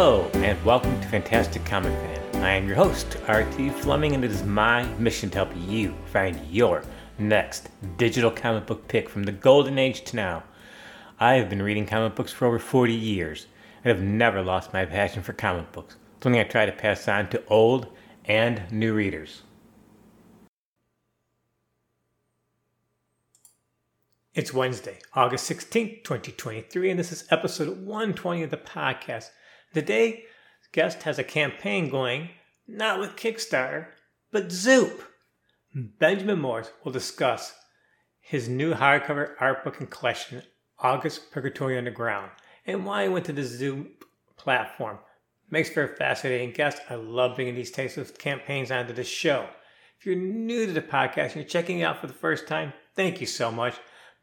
Hello, and welcome to Fantastic Comic Fan. I am your host, RT Fleming, and it is my mission to help you find your next digital comic book pick from the golden age to now. I have been reading comic books for over 40 years and have never lost my passion for comic books, something I try to pass on to old and new readers. It's Wednesday, August 16th, 2023, and this is episode 120 of the podcast. Today, guest has a campaign going, not with Kickstarter, but Zoop. Benjamin Morse will discuss his new hardcover art book and collection, August Purgatory Underground, and why he went to the Zoop platform. Makes for a fascinating guest. I love bringing these types of campaigns onto the show. If you're new to the podcast and you're checking it out for the first time, thank you so much.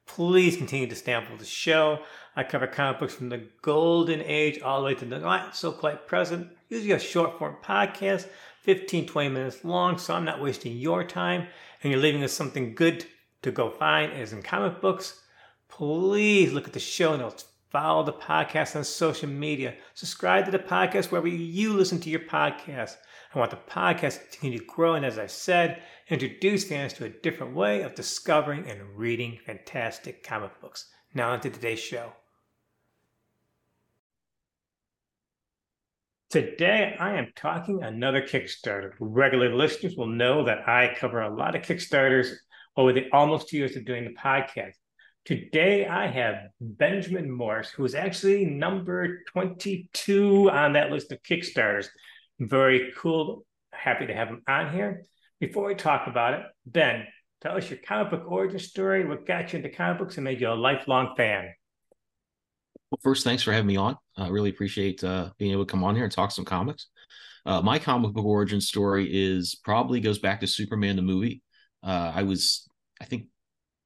Please continue to stamp for the show. I cover comic books from the golden age all the way to the not so quite present. Usually a short form podcast, 15, 20 minutes long, so I'm not wasting your time and you're leaving us something good to go find as in comic books. Please look at the show notes. Follow the podcast on social media. Subscribe to the podcast wherever you listen to your podcast. I want the podcast to continue to grow, and as I said, introduce fans to a different way of discovering and reading fantastic comic books. Now, on to today's show. Today, I am talking another Kickstarter. Regular listeners will know that I cover a lot of Kickstarters over the almost two years of doing the podcast. Today, I have Benjamin Morse, who is actually number 22 on that list of Kickstarters. Very cool. Happy to have him on here. Before we talk about it, Ben, tell us your comic book origin story, what got you into comic books and made you a lifelong fan. Well, first, thanks for having me on. I really appreciate uh, being able to come on here and talk some comics. Uh, my comic book origin story is probably goes back to Superman the movie. Uh, I was, I think,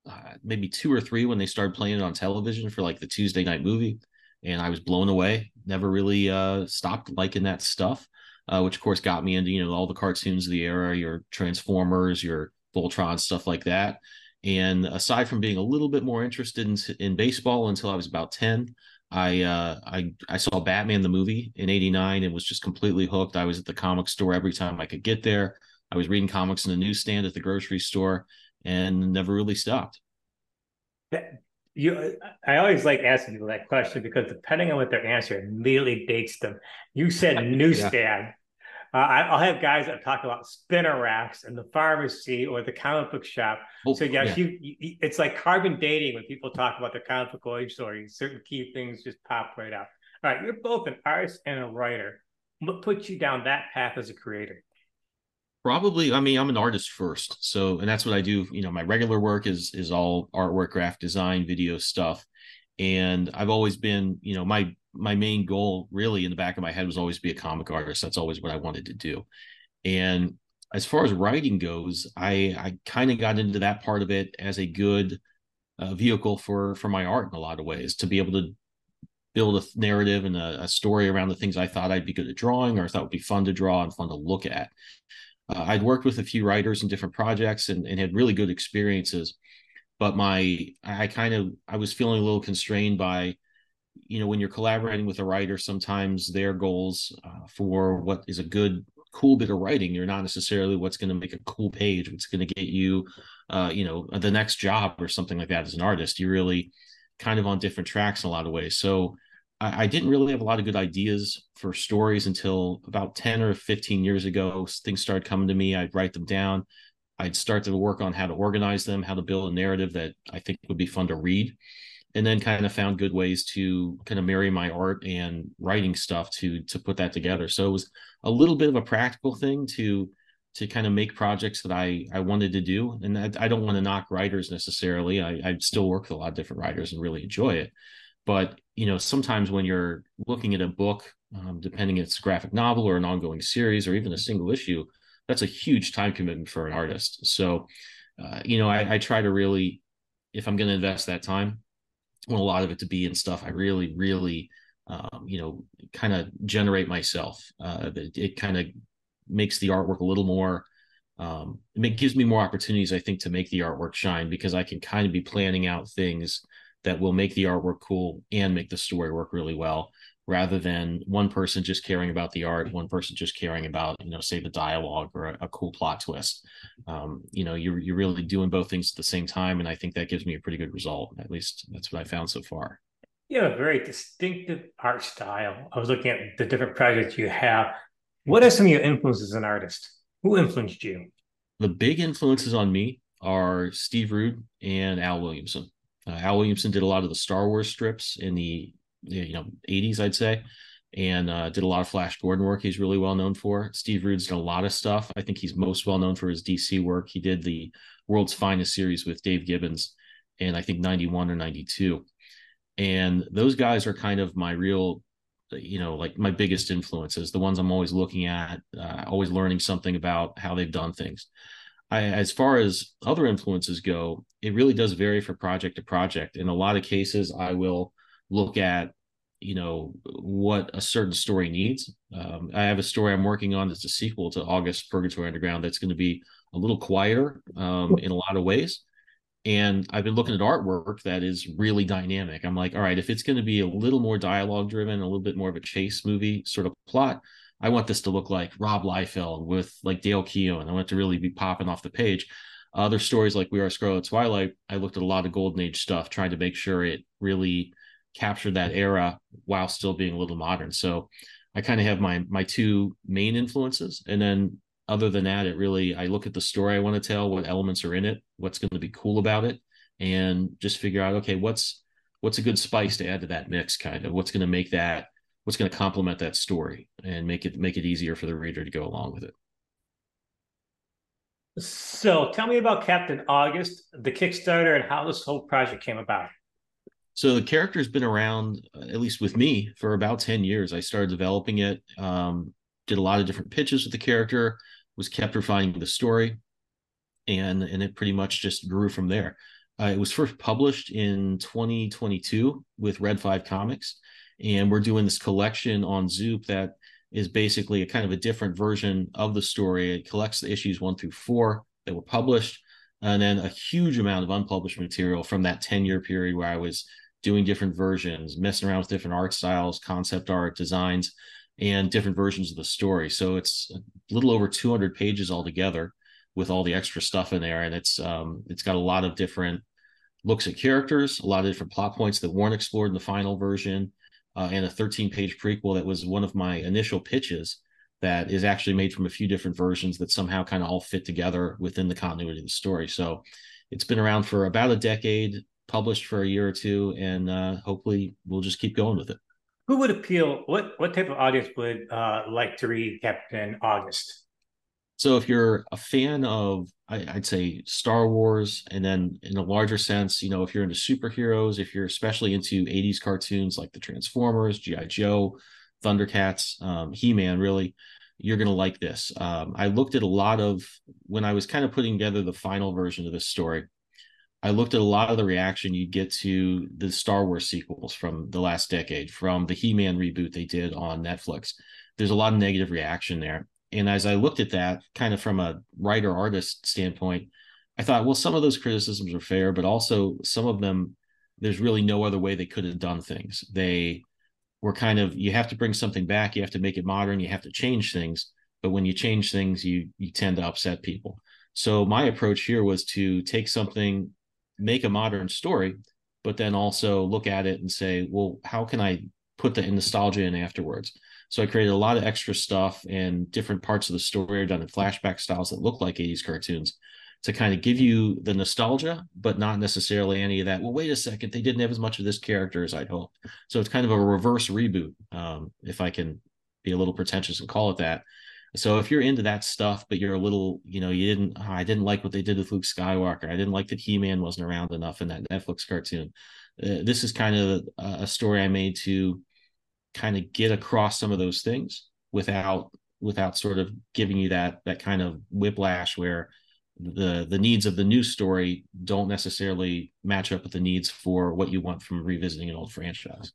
uh, maybe two or three when they started playing it on television for like the Tuesday night movie, and I was blown away. Never really uh, stopped liking that stuff uh, which of course got me into you know all the cartoons of the era, your Transformers, your Voltron, stuff like that. And aside from being a little bit more interested in, in baseball until I was about ten, I uh, I I saw Batman the movie in '89 and was just completely hooked. I was at the comic store every time I could get there. I was reading comics in the newsstand at the grocery store, and never really stopped. You, I always like asking people that question because depending on what their answer immediately dates them. You said newsstand. yeah. Uh, I, will have guys that talk about spinner racks and the pharmacy or the comic book shop. Oh, so yes, yeah. You, you, it's like carbon dating when people talk about the comic book origin story. Certain key things just pop right out. All right, you're both an artist and a writer. What put you down that path as a creator? Probably, I mean, I'm an artist first, so and that's what I do. You know, my regular work is is all artwork, graphic design, video stuff, and I've always been, you know, my my main goal really in the back of my head was always be a comic artist. That's always what I wanted to do. And as far as writing goes, I I kind of got into that part of it as a good uh, vehicle for for my art in a lot of ways to be able to build a narrative and a, a, story around the things I thought I'd be good at drawing or thought would be fun to draw and fun to look at. Uh, I'd worked with a few writers in different projects and, and had really good experiences, but my I kind of I was feeling a little constrained by you know when you're collaborating with a writer sometimes their goals uh, for what is a good cool bit of writing you're not necessarily what's going to make a cool page what's going to get you uh, you know the next job or something like that as an artist. You're really kind of on different tracks in a lot of ways. So I, I didn't really have a lot of good ideas for stories until about 10 or 15 years ago. Things started coming to me. I'd write them down. I'd start to work on how to organize them how to build a narrative that i think would be fun to read and then kind of found good ways to kind of marry my art and writing stuff to to put that together. So it was a little bit of a practical thing to to kind of make projects that i i wanted to do. And i, I don't want to knock writers necessarily. I, I still work with a lot of different writers and really enjoy it. But you know sometimes when you're looking at a book um, depending it's a graphic novel or an ongoing series or even a single issue that's a huge time commitment for an artist so uh, you know I, I try to really if i'm going to invest that time want a lot of it to be in stuff I really, really, um, you know, kind of generate myself. Uh, it, it kind of makes the artwork a little more. Um, it gives me more opportunities, I think, to make the artwork shine because I can kind of be planning out things that will make the artwork cool and make the story work really well. rather than one person just caring about the art, one person just caring about, you know, say the dialogue or a, a cool plot twist. Um, you know, you're you're really doing both things at the same time, and I think that gives me a pretty good result. At least that's what I found so far. You have a very distinctive art style. I was looking at the different projects you have. What are some of your influences as an artist? Who influenced you? The big influences on me are Steve Rude and Al Williamson. Uh, Al Williamson did a lot of the Star Wars strips in the you know 80s i'd say and uh, did a lot of flash gordon work he's really well known for. Steve rude's done a lot of stuff. I think he's most well known for his dc work. He did the world's finest series with dave gibbons in i think 91 or 92 and those guys are kind of my real you know like my biggest influences the ones i'm always looking at uh, always learning something about how they've done things I, as far as other influences go it really does vary from project to project. In a lot of cases i will look at you know what a certain story needs. Um, i have a story i'm working on that's a sequel to august purgatory underground that's going to be a little quieter um, in a lot of ways. And i've been looking at artwork that is really dynamic. I'm like all right if it's going to be a little more dialogue driven a little bit more of a chase movie sort of plot i want this to look like rob liefeld with like dale keown. I want it to really be popping off the page. Other stories like we are scarlet twilight i looked at a lot of golden age stuff trying to make sure it really captured that era while still being a little modern. So I kind of have my my two main influences, and then other than that, it really I look at the story I want to tell, what elements are in it, what's going to be cool about it, and just figure out okay, what's what's a good spice to add to that mix, kind of? What's going to make that what's going to complement that story and make it make it easier for the reader to go along with it. So tell me about Captain August, the Kickstarter, and how this whole project came about. So the character's been around, uh, at least with me, for about 10 years. I started developing it, um, did a lot of different pitches with the character, was kept refining the story, and and it pretty much just grew from there. Uh, it was first published in 2022 with Red Five Comics, and we're doing this collection on Zoop that is basically a kind of a different version of the story. It collects the issues one through four that were published, and then a huge amount of unpublished material from that 10 year period where I was doing different versions, messing around with different art styles, concept art, designs, and different versions of the story. So it's a little over 200 pages altogether with all the extra stuff in there, and it's um, it's got a lot of different looks at characters, a lot of different plot points that weren't explored in the final version, uh, and a 13 page prequel that was one of my initial pitches that is actually made from a few different versions that somehow kind of all fit together within the continuity of the story. So it's been around for about a decade published for a year or two, and uh, hopefully we'll just keep going with it. Who would appeal? What what type of audience would uh, like to read Captain August? So if you're a fan of, I, I'd say Star Wars, and then in a larger sense, you know, if you're into superheroes, if you're especially into '80s cartoons like the Transformers, GI Joe, Thundercats, um, He Man, really, you're going to like this. Um, I looked at a lot of when I was kind of putting together the final version of this story. I looked at a lot of the reaction you'd get to the Star Wars sequels from the last decade, from the He Man reboot they did on Netflix. There's a lot of negative reaction there. And as I looked at that, kind of from a writer artist standpoint, I thought, well, some of those criticisms are fair, but also some of them, there's really no other way they could have done things. They were kind of, you have to bring something back, you have to make it modern, you have to change things. But when you change things, you you tend to upset people. So my approach here was to take something make a modern story, but then also look at it and say, well, how can I put the nostalgia in afterwards? So I created a lot of extra stuff and different parts of the story are done in flashback styles that look like 80s cartoons to kind of give you the nostalgia, but not necessarily any of that. Well, wait a second, they didn't have as much of this character as I'd hoped. So it's kind of a reverse reboot, um, if I can be a little pretentious and call it that. So if you're into that stuff, but you're a little, you know, you didn't, oh, I didn't like what they did with Luke Skywalker. I didn't like that He Man wasn't around enough in that Netflix cartoon. Uh, this is kind of a, a story I made to kind of get across some of those things without without sort of giving you that that kind of whiplash where the the needs of the new story don't necessarily match up with the needs for what you want from revisiting an old franchise.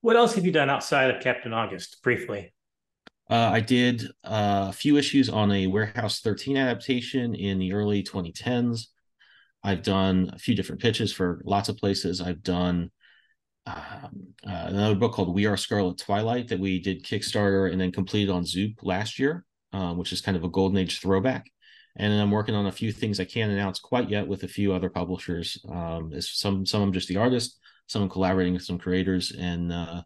What else have you done outside of Captain August? Briefly. Uh, I did uh, a few issues on a Warehouse 13 adaptation in the early 2010s. I've done a few different pitches for lots of places. I've done um, uh, another book called We Are Scarlet Twilight that we did Kickstarter and then completed on Zoop last year, um, which is kind of a golden age throwback. And I'm working on a few things I can't announce quite yet with a few other publishers. Um, some some I'm just the artist, some I'm collaborating with some creators, and uh,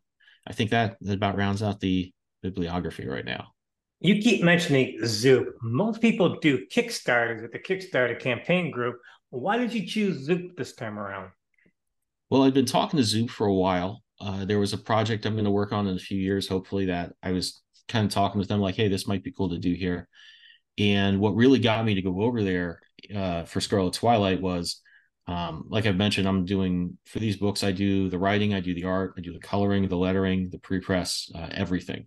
I think that, that about rounds out the bibliography right now. You keep mentioning Zoop. Most people do Kickstarters with the Kickstarter campaign group. Why did you choose Zoop this time around? Well, I've been talking to Zoop for a while. Uh, there was a project I'm going to work on in a few years, hopefully, that I was kind of talking with them like, hey, this might be cool to do here. And what really got me to go over there uh, for Scarlet Twilight was, um, like I've mentioned, I'm doing for these books, I do the writing, I do the art, I do the coloring, the lettering, the pre-press, uh, everything.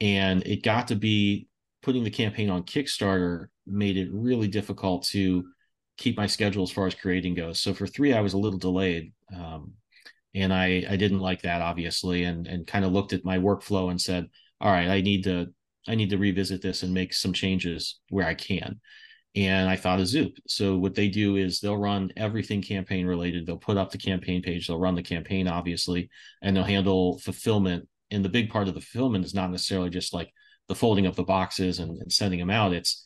And it got to be putting the campaign on Kickstarter made it really difficult to keep my schedule as far as creating goes. So for three, I was a little delayed. Um, and I, I didn't like that obviously and, and kind of looked at my workflow and said, all right, I need to I need to revisit this and make some changes where I can. And I thought of Zoop. So what they do is they'll run everything campaign related. They'll put up the campaign page. They'll run the campaign, obviously, and they'll handle fulfillment. And the big part of the fulfillment is not necessarily just like the folding of the boxes and, and sending them out. It's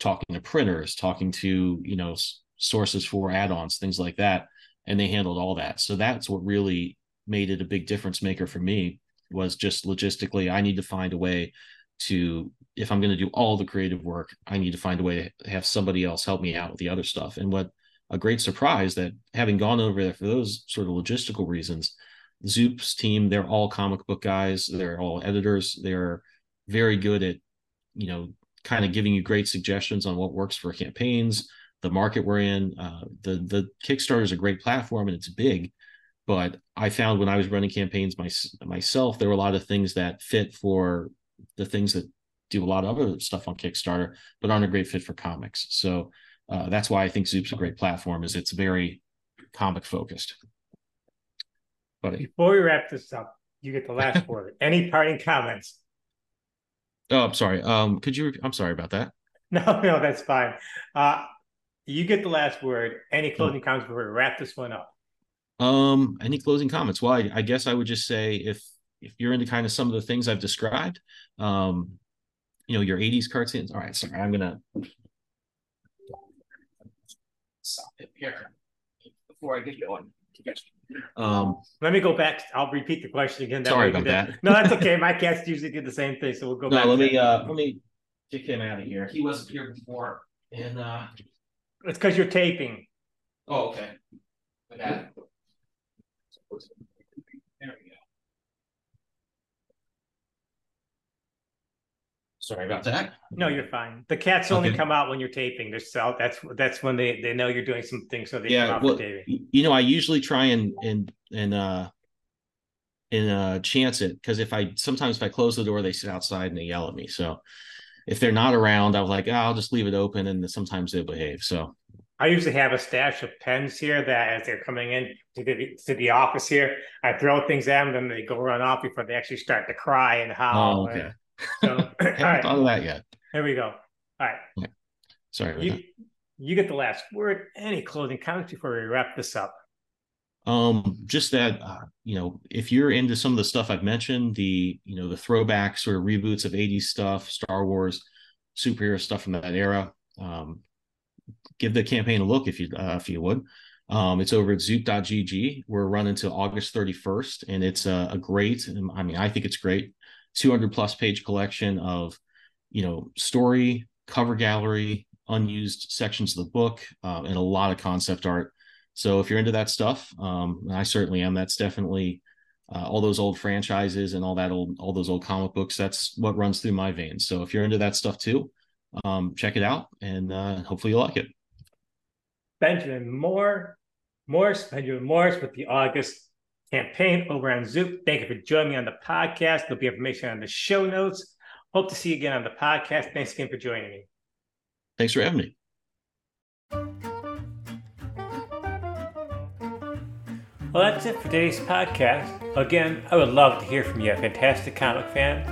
talking to printers, talking to you know sources for add-ons, things like that. And they handled all that. So that's what really made it a big difference maker for me was just logistically, I need to find a way to if I'm going to do all the creative work, I need to find a way to have somebody else help me out with the other stuff. And what a great surprise that having gone over there for those sort of logistical reasons, Zoop's team, they're all comic book guys, they're all editors, they're very good at, you know, kind of giving you great suggestions on what works for campaigns, the market we're in. Uh, the the Kickstarter is a great platform and it's big, but I found when I was running campaigns my, myself, there were a lot of things that fit for the things that do a lot of other stuff on Kickstarter, but aren't a great fit for comics. So uh, that's why I think Zoop's a great platform. Is it's very comic focused. But before we wrap this up, you get the last word. Any parting comments? Oh, I'm sorry. Um, could you? I'm sorry about that. No, no, that's fine. Uh, you get the last word. Any hmm. closing comments before we wrap this one up? Um, any closing comments? Well, I, I guess I would just say if if you're into kind of some of the things I've described, um, you know, your 80s cartoons. All right, sorry, I'm gonna stop it here before I get going. Um, Let me go back. I'll repeat the question again. That sorry about that. No, that's okay. My cats usually do the same thing, so we'll go no, back. let me uh, let me kick him out of here. He wasn't here before, and uh, it's because you're taping. Oh, okay. Sorry about that. No, you're fine. The cats only okay. come out when you're taping. They're so that's that's when they they know you're doing something, so they yeah, come out well. You know, I usually try and and and uh and uh chance it because if I sometimes if I close the door, they sit outside and they yell at me. So if they're not around, I was like, oh, I'll just leave it open, and sometimes they behave. So I usually have a stash of pens here that as they're coming in to the, to the office here, I throw things at them, and they go run off before they actually start to cry and howl. Oh, okay. And, so, I haven't thought of that yet. Here we go. All right. Yeah. Sorry. You, you get the last word. Any closing comments before we wrap this up? Um, just that uh, you know, if you're into some of the stuff I've mentioned, the you know the throwback sort of reboots of '80s stuff, Star Wars, superhero stuff from that era, um, give the campaign a look if you uh, if you would. Um, it's over at zoop.gg. We're running to August 31st, and it's a, a great. I mean, I think it's great 200 plus page collection of you know story cover gallery unused sections of the book uh, and a lot of concept art. So if you're into that stuff um, i certainly am that's definitely uh, all those old franchises and all that old all those old comic books that's what runs through my veins. So if you're into that stuff too um, check it out and uh, hopefully you like it. Benjamin moore morse benjamin morse with the august campaign over on Zoop. Thank you for joining me on the podcast. There'll be information on the show notes. Hope to see you again on the podcast. Thanks again for joining me. Thanks for having me. Well, that's it for today's podcast. Again, I would love to hear from you, a fantastic comic fan,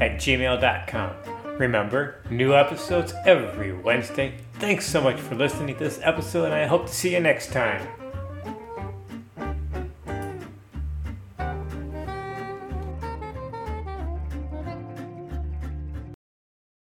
at gmail.com. Remember, new episodes every Wednesday. Thanks so much for listening to this episode, and I hope to see you next time.